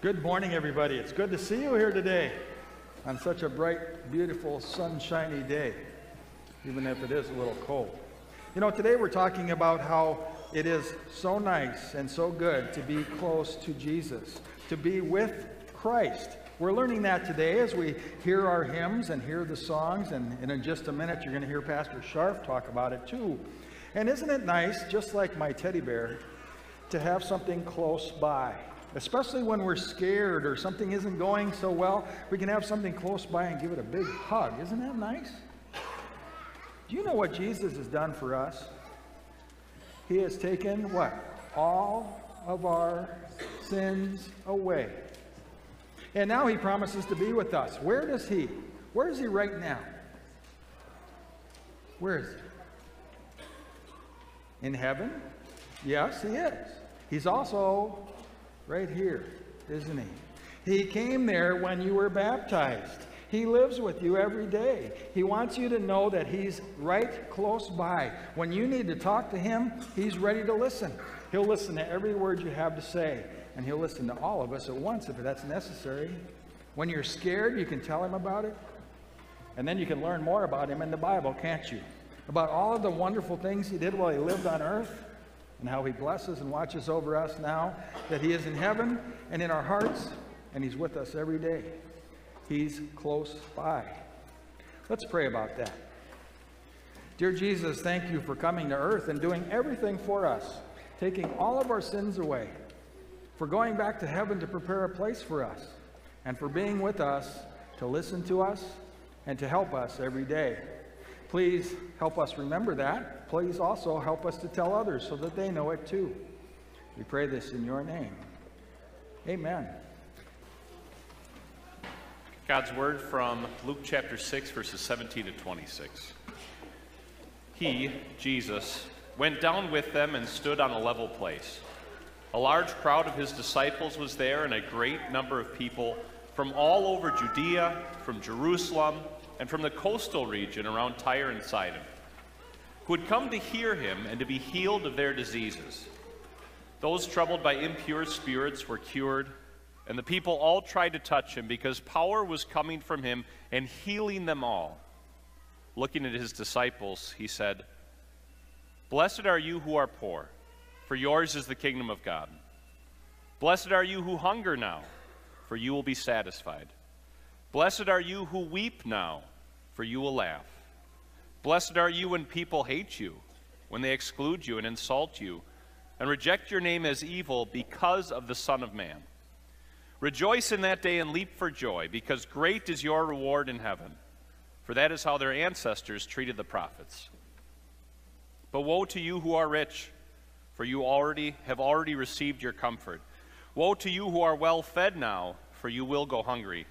Good morning, everybody. It's good to see you here today on such a bright, beautiful, sunshiny day, even if it is a little cold. You know, today we're talking about how it is so nice and so good to be close to Jesus, to be with Christ. We're learning that today as we hear our hymns and hear the songs, and, and in just a minute you're going to hear Pastor Sharp talk about it too. And isn't it nice, just like my teddy bear, to have something close by? Especially when we're scared or something isn't going so well, we can have something close by and give it a big hug. Isn't that nice? Do you know what Jesus has done for us? He has taken what? All of our sins away. And now he promises to be with us. Where does he? Where is he right now? Where is he? In heaven? Yes, he is. He's also right here, isn't he? He came there when you were baptized. He lives with you every day. He wants you to know that He's right close by. When you need to talk to Him, He's ready to listen. He'll listen to every word you have to say, and He'll listen to all of us at once if that's necessary. When you're scared, you can tell Him about it, and then you can learn more about Him in the Bible, can't you? About all of the wonderful things He did while He lived on earth and how he blesses and watches over us now that he is in heaven and in our hearts and he's with us every day. He's close by. Let's pray about that. Dear Jesus, thank you for coming to earth and doing everything for us, taking all of our sins away, for going back to heaven to prepare a place for us, and for being with us to listen to us and to help us every day. Please help us remember that. Please also help us to tell others so that they know it too. We pray this in your name. Amen. God's word from Luke chapter 6, verses 17 to 26. He, Jesus, went down with them and stood on a level place. A large crowd of his disciples was there, and a great number of people from all over Judea, from Jerusalem, and from the coastal region around Tyre and Sidon, who had come to hear him and to be healed of their diseases. Those troubled by impure spirits were cured, and the people all tried to touch him because power was coming from him and healing them all. Looking at his disciples, he said, Blessed are you who are poor, for yours is the kingdom of God. Blessed are you who hunger now, for you will be satisfied. Blessed are you who weep now, for you will laugh. Blessed are you when people hate you, when they exclude you and insult you, and reject your name as evil because of the Son of Man. Rejoice in that day and leap for joy, because great is your reward in heaven. For that is how their ancestors treated the prophets. But woe to you who are rich, for you already have already received your comfort. Woe to you who are well fed now, for you will go hungry.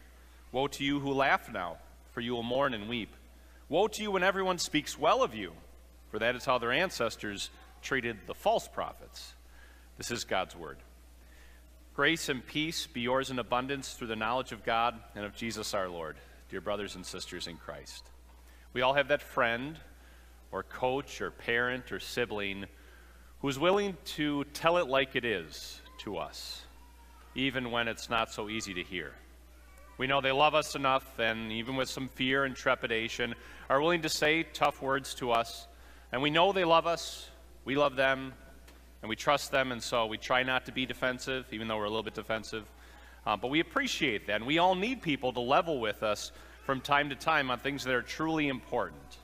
Woe to you who laugh now, for you will mourn and weep. Woe to you when everyone speaks well of you, for that is how their ancestors treated the false prophets. This is God's word. Grace and peace be yours in abundance through the knowledge of God and of Jesus our Lord, dear brothers and sisters in Christ. We all have that friend or coach or parent or sibling who's willing to tell it like it is to us, even when it's not so easy to hear. We know they love us enough, and even with some fear and trepidation, are willing to say tough words to us. And we know they love us, we love them, and we trust them, and so we try not to be defensive, even though we're a little bit defensive. Uh, but we appreciate that, and we all need people to level with us from time to time on things that are truly important.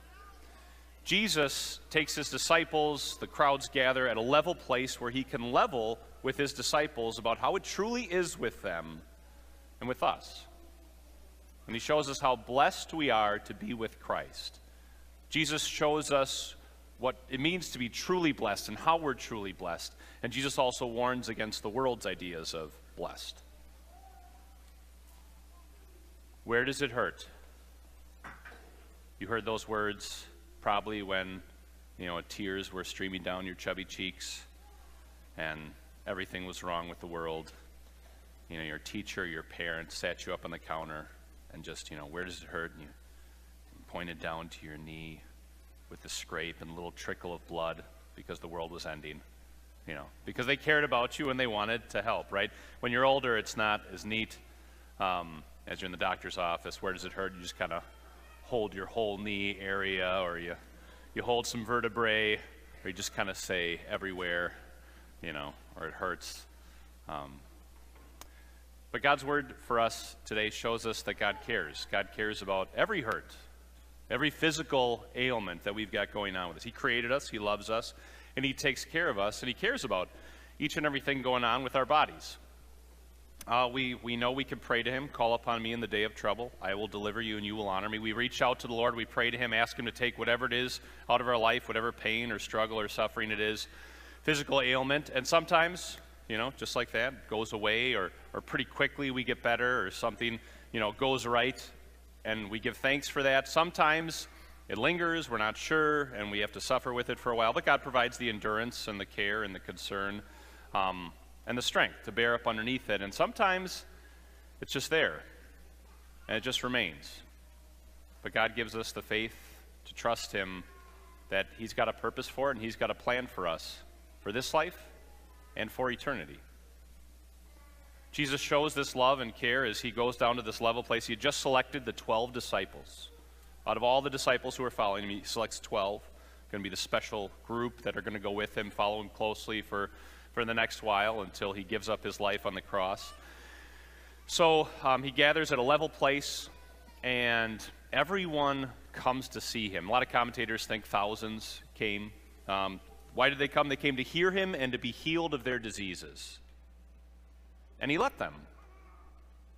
Jesus takes his disciples, the crowds gather at a level place where he can level with his disciples about how it truly is with them and with us. And he shows us how blessed we are to be with Christ. Jesus shows us what it means to be truly blessed and how we're truly blessed. And Jesus also warns against the world's ideas of blessed. Where does it hurt? You heard those words probably when, you know, tears were streaming down your chubby cheeks and everything was wrong with the world. You know, your teacher, your parents sat you up on the counter and just, you know, where does it hurt? And you pointed down to your knee with the scrape and little trickle of blood because the world was ending. you know, because they cared about you and they wanted to help, right? When you're older, it's not as neat um, as you're in the doctor's office. Where does it hurt? You just kind of hold your whole knee area, or you, you hold some vertebrae, or you just kind of say everywhere, you know, or it hurts. Um, but God's word for us today shows us that God cares. God cares about every hurt, every physical ailment that we've got going on with us. He created us, He loves us, and He takes care of us, and He cares about each and everything going on with our bodies. Uh, we, we know we can pray to Him, call upon me in the day of trouble. I will deliver you and you will honor me. We reach out to the Lord, we pray to Him, ask Him to take whatever it is out of our life, whatever pain or struggle or suffering it is, physical ailment. And sometimes, you know, just like that, goes away, or, or pretty quickly we get better, or something, you know, goes right, and we give thanks for that. Sometimes it lingers, we're not sure, and we have to suffer with it for a while, but God provides the endurance and the care and the concern. Um, and the strength to bear up underneath it. And sometimes it's just there and it just remains. But God gives us the faith to trust Him that He's got a purpose for it and He's got a plan for us for this life and for eternity. Jesus shows this love and care as He goes down to this level place. He had just selected the 12 disciples. Out of all the disciples who are following Him, He selects 12. Going to be the special group that are going to go with Him, follow Him closely for for the next while until he gives up his life on the cross. So um, he gathers at a level place, and everyone comes to see him. A lot of commentators think thousands came. Um, why did they come? They came to hear him and to be healed of their diseases. And he let them.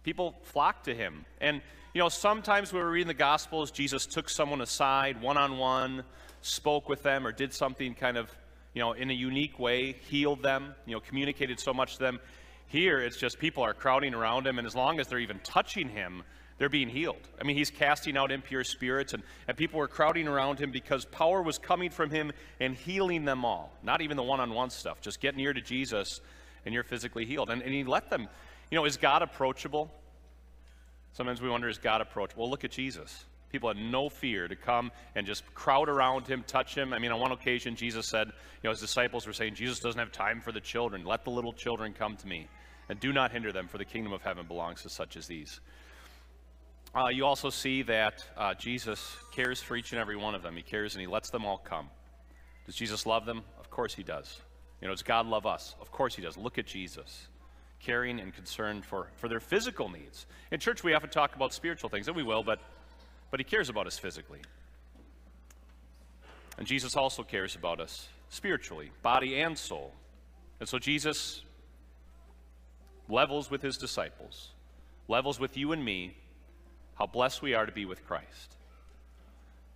People flocked to him. And, you know, sometimes when we're reading the Gospels, Jesus took someone aside one on one, spoke with them, or did something kind of you know, in a unique way, healed them, you know, communicated so much to them. Here, it's just people are crowding around him, and as long as they're even touching him, they're being healed. I mean, he's casting out impure spirits, and, and people were crowding around him because power was coming from him and healing them all. Not even the one on one stuff. Just get near to Jesus, and you're physically healed. And, and he let them, you know, is God approachable? Sometimes we wonder, is God approachable? Well, look at Jesus. People had no fear to come and just crowd around him, touch him. I mean, on one occasion, Jesus said, you know, his disciples were saying, Jesus doesn't have time for the children. Let the little children come to me, and do not hinder them, for the kingdom of heaven belongs to such as these. Uh, you also see that uh, Jesus cares for each and every one of them. He cares and he lets them all come. Does Jesus love them? Of course he does. You know, does God love us? Of course he does. Look at Jesus caring and concerned for, for their physical needs. In church, we often talk about spiritual things, and we will, but but he cares about us physically. And Jesus also cares about us spiritually, body and soul. And so Jesus levels with his disciples, levels with you and me, how blessed we are to be with Christ.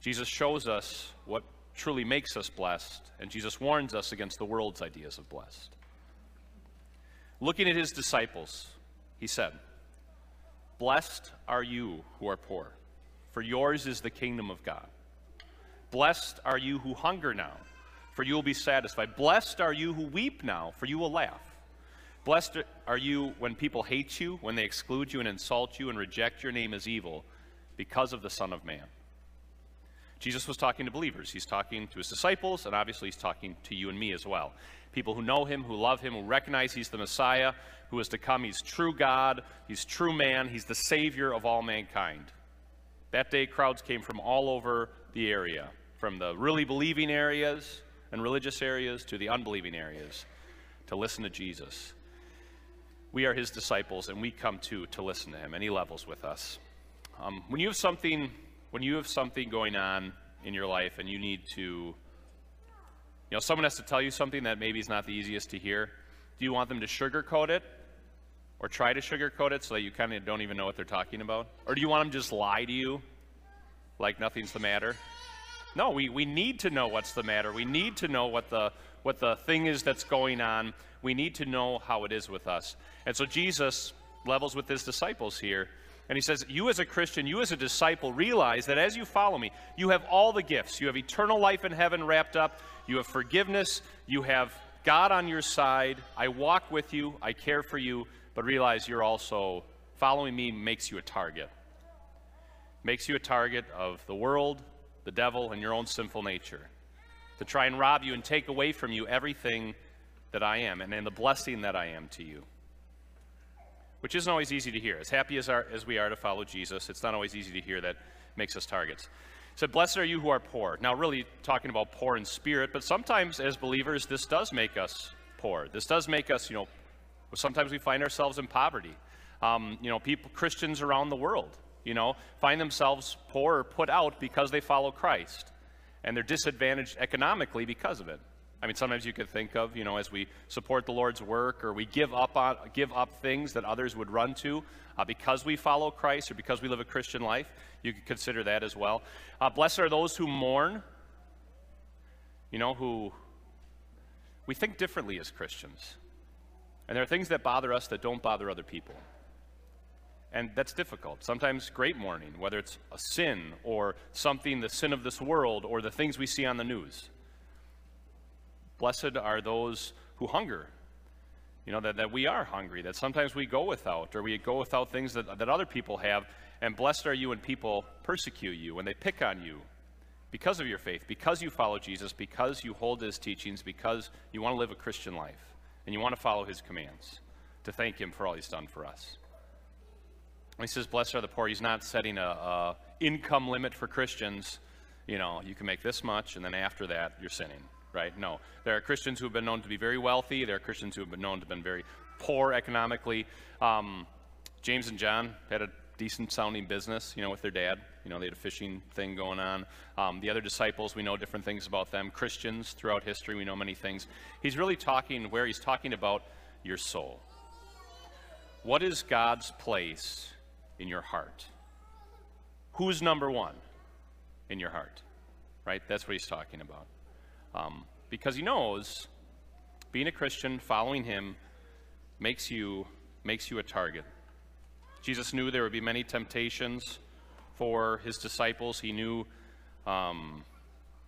Jesus shows us what truly makes us blessed, and Jesus warns us against the world's ideas of blessed. Looking at his disciples, he said, Blessed are you who are poor for yours is the kingdom of God. Blessed are you who hunger now, for you will be satisfied. Blessed are you who weep now, for you will laugh. Blessed are you when people hate you, when they exclude you and insult you and reject your name as evil because of the Son of Man. Jesus was talking to believers. He's talking to his disciples, and obviously he's talking to you and me as well. People who know him, who love him, who recognize he's the Messiah, who is to come. He's true God, he's true man, he's the Savior of all mankind. That day, crowds came from all over the area, from the really believing areas and religious areas to the unbelieving areas, to listen to Jesus. We are his disciples, and we come too to listen to him, and he levels with us. Um, when you have something, when you have something going on in your life, and you need to, you know, someone has to tell you something that maybe is not the easiest to hear. Do you want them to sugarcoat it or try to sugarcoat it so that you kind of don't even know what they're talking about? Or do you want them to just lie to you like nothing's the matter? No, we, we need to know what's the matter. We need to know what the, what the thing is that's going on. We need to know how it is with us. And so Jesus levels with his disciples here. And he says, You as a Christian, you as a disciple, realize that as you follow me, you have all the gifts. You have eternal life in heaven wrapped up. You have forgiveness. You have God on your side. I walk with you. I care for you but realize you're also, following me makes you a target. Makes you a target of the world, the devil, and your own sinful nature. To try and rob you and take away from you everything that I am and in the blessing that I am to you. Which isn't always easy to hear. As happy as, our, as we are to follow Jesus, it's not always easy to hear that makes us targets. He said, Blessed are you who are poor. Now, really talking about poor in spirit, but sometimes as believers, this does make us poor. This does make us, you know, sometimes we find ourselves in poverty. Um, you know, people, Christians around the world, you know, find themselves poor or put out because they follow Christ. And they're disadvantaged economically because of it. I mean, sometimes you could think of, you know, as we support the Lord's work or we give up on, give up things that others would run to uh, because we follow Christ or because we live a Christian life. You could consider that as well. Uh, blessed are those who mourn, you know, who we think differently as Christians. And there are things that bother us that don't bother other people. And that's difficult. Sometimes great mourning, whether it's a sin or something, the sin of this world, or the things we see on the news. Blessed are those who hunger. You know, that, that we are hungry, that sometimes we go without, or we go without things that, that other people have. And blessed are you when people persecute you, when they pick on you because of your faith, because you follow Jesus, because you hold his teachings, because you want to live a Christian life, and you want to follow his commands, to thank him for all he's done for us. When he says, Blessed are the poor, he's not setting a, a income limit for Christians. You know, you can make this much, and then after that, you're sinning right? No. There are Christians who have been known to be very wealthy. There are Christians who have been known to have been very poor economically. Um, James and John had a decent sounding business, you know, with their dad. You know, they had a fishing thing going on. Um, the other disciples, we know different things about them. Christians throughout history, we know many things. He's really talking where he's talking about your soul. What is God's place in your heart? Who's number one in your heart? Right? That's what he's talking about. Um, because he knows being a Christian, following him, makes you, makes you a target. Jesus knew there would be many temptations for his disciples. He knew um,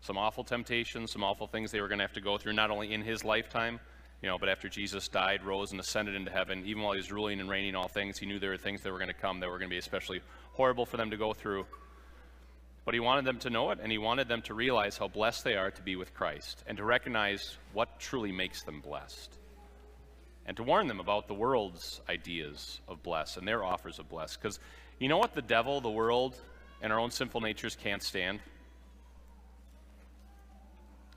some awful temptations, some awful things they were going to have to go through, not only in his lifetime, you know, but after Jesus died, rose, and ascended into heaven, even while he was ruling and reigning all things, he knew there were things that were going to come that were going to be especially horrible for them to go through. But he wanted them to know it, and he wanted them to realize how blessed they are to be with Christ, and to recognize what truly makes them blessed. And to warn them about the world's ideas of bless and their offers of bless. Because you know what the devil, the world, and our own sinful natures can't stand?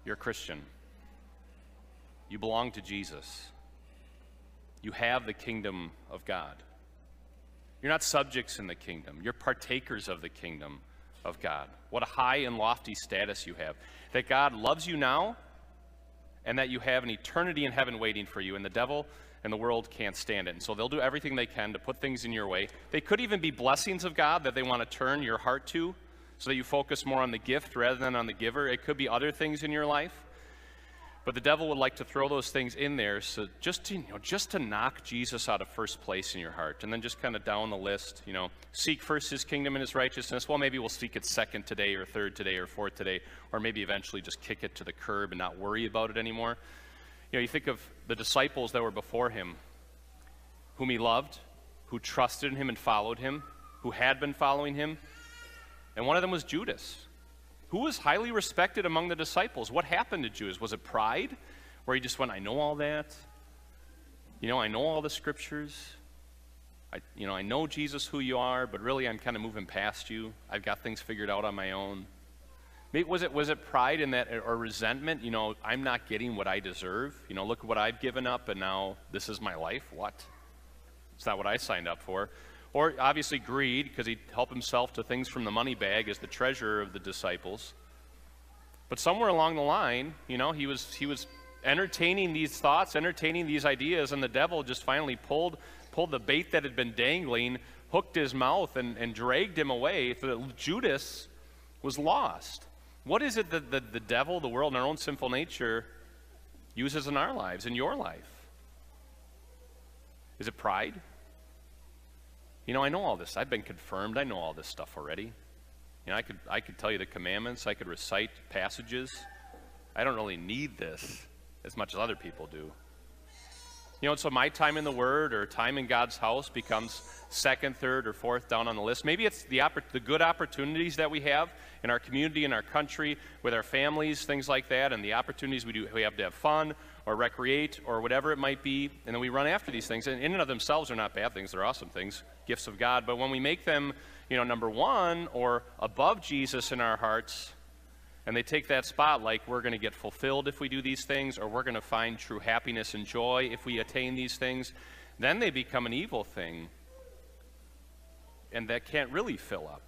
You're a Christian. You belong to Jesus. You have the kingdom of God. You're not subjects in the kingdom, you're partakers of the kingdom of God. What a high and lofty status you have. That God loves you now and that you have an eternity in heaven waiting for you, and the devil and the world can't stand it. And so they'll do everything they can to put things in your way. They could even be blessings of God that they want to turn your heart to so that you focus more on the gift rather than on the giver. It could be other things in your life. But the devil would like to throw those things in there so just to, you know, just to knock Jesus out of first place in your heart. And then just kind of down the list, you know, seek first his kingdom and his righteousness. Well, maybe we'll seek it second today or third today or fourth today, or maybe eventually just kick it to the curb and not worry about it anymore. You know, you think of the disciples that were before him, whom he loved, who trusted in him and followed him, who had been following him. And one of them was Judas who was highly respected among the disciples. What happened to Judas? Was it pride? Where he just went, I know all that. You know, I know all the scriptures. I, you know, I know Jesus who you are, but really I'm kind of moving past you. I've got things figured out on my own. Maybe, was it was it pride in that or resentment? You know, I'm not getting what I deserve. You know, look at what I've given up, and now this is my life. What? It's not what I signed up for. Or obviously greed, because he'd help himself to things from the money bag as the treasurer of the disciples. But somewhere along the line, you know, he was, he was entertaining these thoughts, entertaining these ideas, and the devil just finally pulled, pulled the bait that had been dangling, hooked his mouth, and, and dragged him away. So that Judas was lost. What is it that the, the devil, the world, and our own sinful nature uses in our lives, in your life? Is it pride? You know, I know all this. I've been confirmed. I know all this stuff already. You know, I could, I could tell you the commandments. I could recite passages. I don't really need this as much as other people do. You know, so my time in the Word or time in God's house becomes second, third, or fourth down on the list. Maybe it's the, oppor- the good opportunities that we have in our community, in our country, with our families, things like that, and the opportunities we, do, we have to have fun, or recreate or whatever it might be, and then we run after these things. And in and of themselves they're not bad things, they're awesome things, gifts of God. But when we make them, you know, number one or above Jesus in our hearts, and they take that spot like we're going to get fulfilled if we do these things, or we're going to find true happiness and joy if we attain these things, then they become an evil thing. And that can't really fill up.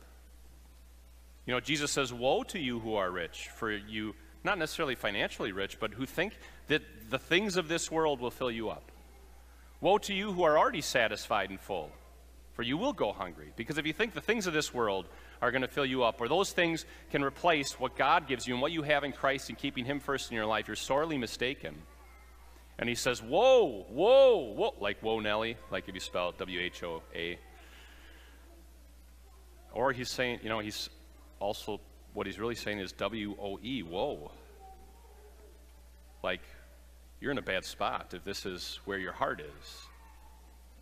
You know, Jesus says, Woe to you who are rich, for you, not necessarily financially rich, but who think that the things of this world will fill you up. Woe to you who are already satisfied and full, for you will go hungry. Because if you think the things of this world are going to fill you up, or those things can replace what God gives you and what you have in Christ and keeping Him first in your life, you're sorely mistaken. And he says, Whoa, whoa, whoa, like whoa, Nelly, like if you spell it W H O A. Or he's saying, you know, he's also, what he's really saying is W O E, whoa. Like, you're in a bad spot if this is where your heart is.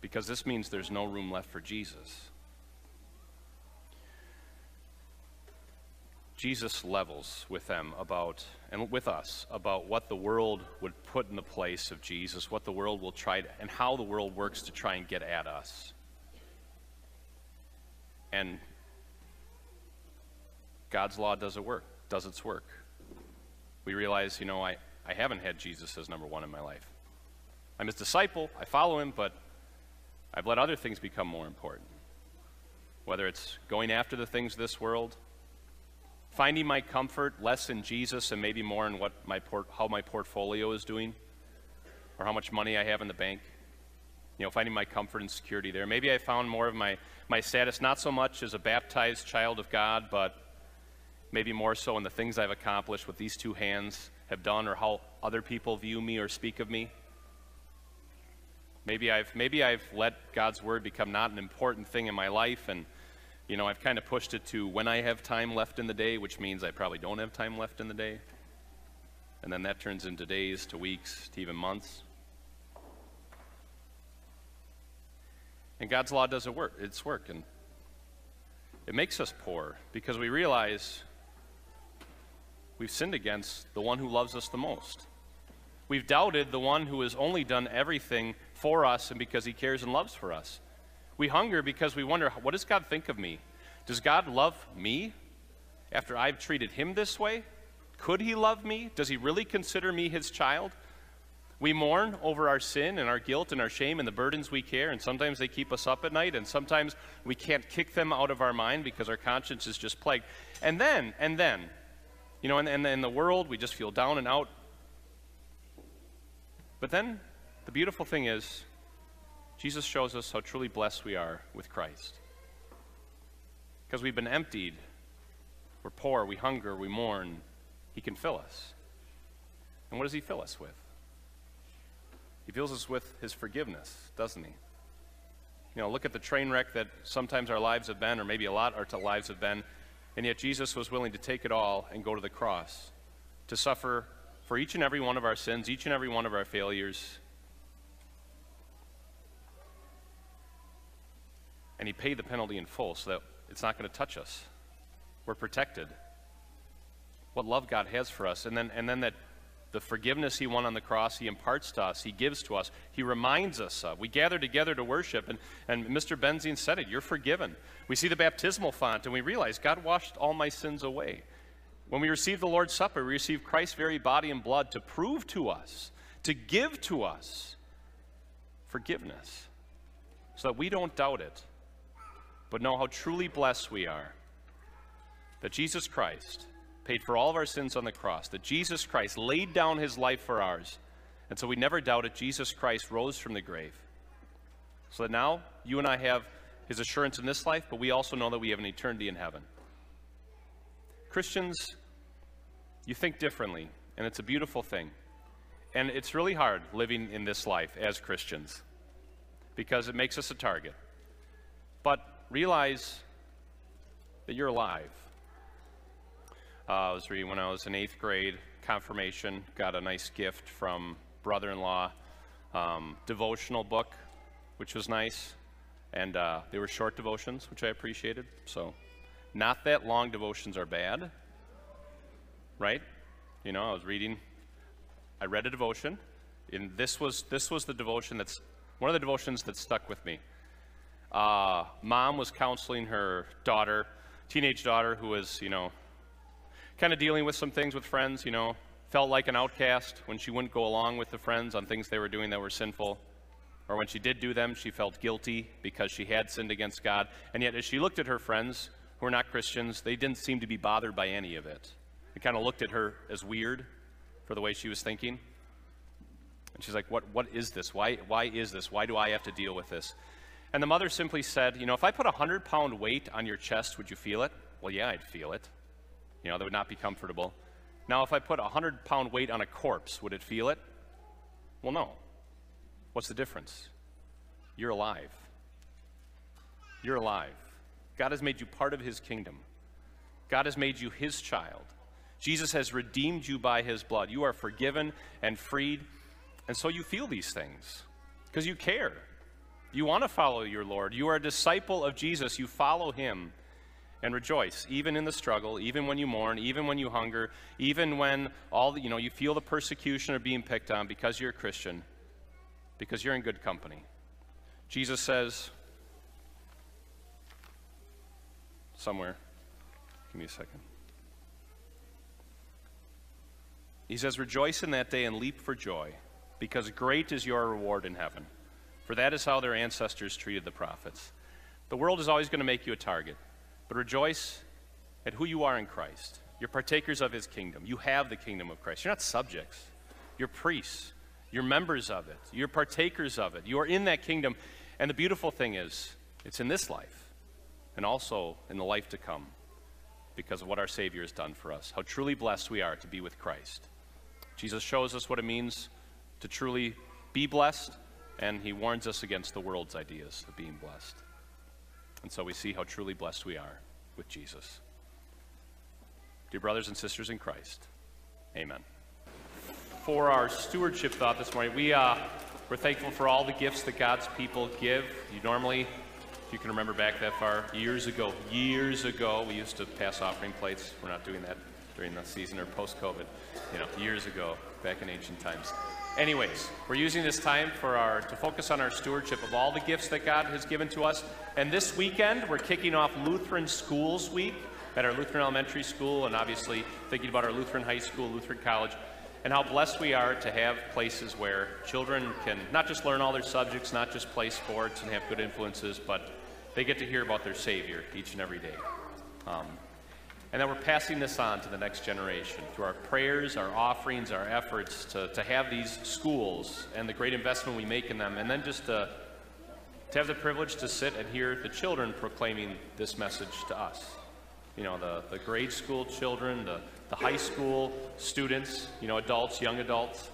Because this means there's no room left for Jesus. Jesus levels with them about, and with us, about what the world would put in the place of Jesus, what the world will try to, and how the world works to try and get at us. And God's law does it work, does its work. We realize, you know, I, I haven't had Jesus as number one in my life. I'm his disciple, I follow him, but I've let other things become more important. Whether it's going after the things of this world, finding my comfort less in Jesus and maybe more in what my port, how my portfolio is doing or how much money I have in the bank. You know, finding my comfort and security there. Maybe I found more of my, my status not so much as a baptized child of God, but maybe more so in the things I've accomplished, with these two hands have done, or how other people view me or speak of me. Maybe I've, maybe I've let God's word become not an important thing in my life, and you know, I've kind of pushed it to when I have time left in the day, which means I probably don't have time left in the day. And then that turns into days, to weeks, to even months. And God's law does it work, its work. And it makes us poor because we realize we've sinned against the one who loves us the most. We've doubted the one who has only done everything for us and because he cares and loves for us. We hunger because we wonder, what does God think of me? Does God love me after I've treated him this way? Could he love me? Does he really consider me his child? We mourn over our sin and our guilt and our shame and the burdens we carry, and sometimes they keep us up at night, and sometimes we can't kick them out of our mind because our conscience is just plagued. And then, and then, you know, and, and in the world, we just feel down and out. But then, the beautiful thing is, Jesus shows us how truly blessed we are with Christ. Because we've been emptied, we're poor, we hunger, we mourn, He can fill us. And what does He fill us with? He fills us with His forgiveness, doesn't He? You know, look at the train wreck that sometimes our lives have been, or maybe a lot our lives have been, and yet Jesus was willing to take it all and go to the cross to suffer for each and every one of our sins, each and every one of our failures, and he paid the penalty in full so that it's not going to touch us. We're protected. What love God has for us. And then, and then that the forgiveness he won on the cross, he imparts to us, he gives to us, he reminds us of. We gather together to worship, and, and Mr. Benzine said it you're forgiven. We see the baptismal font, and we realize God washed all my sins away. When we receive the Lord's Supper, we receive Christ's very body and blood to prove to us, to give to us forgiveness, so that we don't doubt it but know how truly blessed we are that Jesus Christ paid for all of our sins on the cross, that Jesus Christ laid down his life for ours. And so we never doubted Jesus Christ rose from the grave. So that now you and I have his assurance in this life, but we also know that we have an eternity in heaven. Christians, you think differently, and it's a beautiful thing. And it's really hard living in this life as Christians because it makes us a target. But realize that you're alive. Uh, I was reading when I was in eighth grade, confirmation, got a nice gift from brother-in-law, um, devotional book, which was nice. And uh, they were short devotions, which I appreciated. So not that long devotions are bad, right? You know, I was reading, I read a devotion, And this was, this was the devotion that's one of the devotions that stuck with me. Uh, mom was counseling her daughter, teenage daughter, who was, you know, kind of dealing with some things with friends, you know, felt like an outcast when she wouldn't go along with the friends on things they were doing that were sinful. Or when she did do them, she felt guilty because she had sinned against God. And yet, as she looked at her friends who were not Christians, they didn't seem to be bothered by any of it. They kind of looked at her as weird for the way she was thinking. And she's like, what, what is this? Why, why is this? Why do I have to deal with this? And the mother simply said, You know, if I put a 100 pound weight on your chest, would you feel it? Well, yeah, I'd feel it. You know, that would not be comfortable. Now, if I put a 100 pound weight on a corpse, would it feel it? Well, no. What's the difference? You're alive. You're alive. God has made you part of his kingdom. God has made you his child. Jesus has redeemed you by his blood. You are forgiven and freed. And so you feel these things because you care. You want to follow your Lord. You are a disciple of Jesus. You follow him and rejoice, even in the struggle, even when you mourn, even when you hunger, even when all the, you know you feel the persecution or being picked on because you're a Christian, because you're in good company. Jesus says somewhere, give me a second. He says, Rejoice in that day and leap for joy, because great is your reward in heaven. For that is how their ancestors treated the prophets. The world is always going to make you a target, but rejoice at who you are in Christ. You're partakers of his kingdom. You have the kingdom of Christ. You're not subjects, you're priests. You're members of it. You're partakers of it. You are in that kingdom. And the beautiful thing is, it's in this life and also in the life to come because of what our Savior has done for us. How truly blessed we are to be with Christ. Jesus shows us what it means to truly be blessed, and he warns us against the world's ideas of being blessed. And so we see how truly blessed we are with Jesus. Dear brothers and sisters in Christ, amen. For our stewardship thought this morning, we, uh, we're thankful for all the gifts that God's people give. You normally, if you can remember back that far, years ago, years ago, we used to pass offering plates. We're not doing that during the season or post COVID, you know, years ago, back in ancient times. Anyways, we're using this time for our to focus on our stewardship of all the gifts that God has given to us. And this weekend, we're kicking off Lutheran Schools Week at our Lutheran Elementary School, and obviously thinking about our Lutheran High School, Lutheran College, and how blessed we are to have places where children can not just learn all their subjects, not just play sports and have good influences, but they get to hear about their Savior each and every day. Um, and that we're passing this on to the next generation through our prayers, our offerings, our efforts to, to have these schools and the great investment we make in them, and then just to, to have the privilege to sit and hear the children proclaiming this message to us. You know, the, the grade school children, the, the high school students, you know, adults, young adults,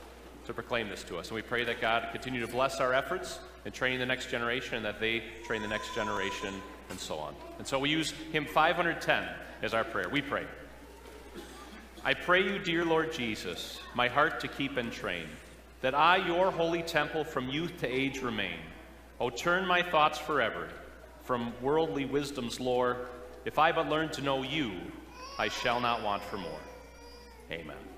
to proclaim this to us. And we pray that God continue to bless our efforts in training the next generation and that they train the next generation and so on. And so we use hymn 510 as our prayer. We pray. I pray you, dear Lord Jesus, my heart to keep and train, that I, your holy temple, from youth to age remain. O turn my thoughts forever from worldly wisdom's lore. If I but learn to know you, I shall not want for more. Amen.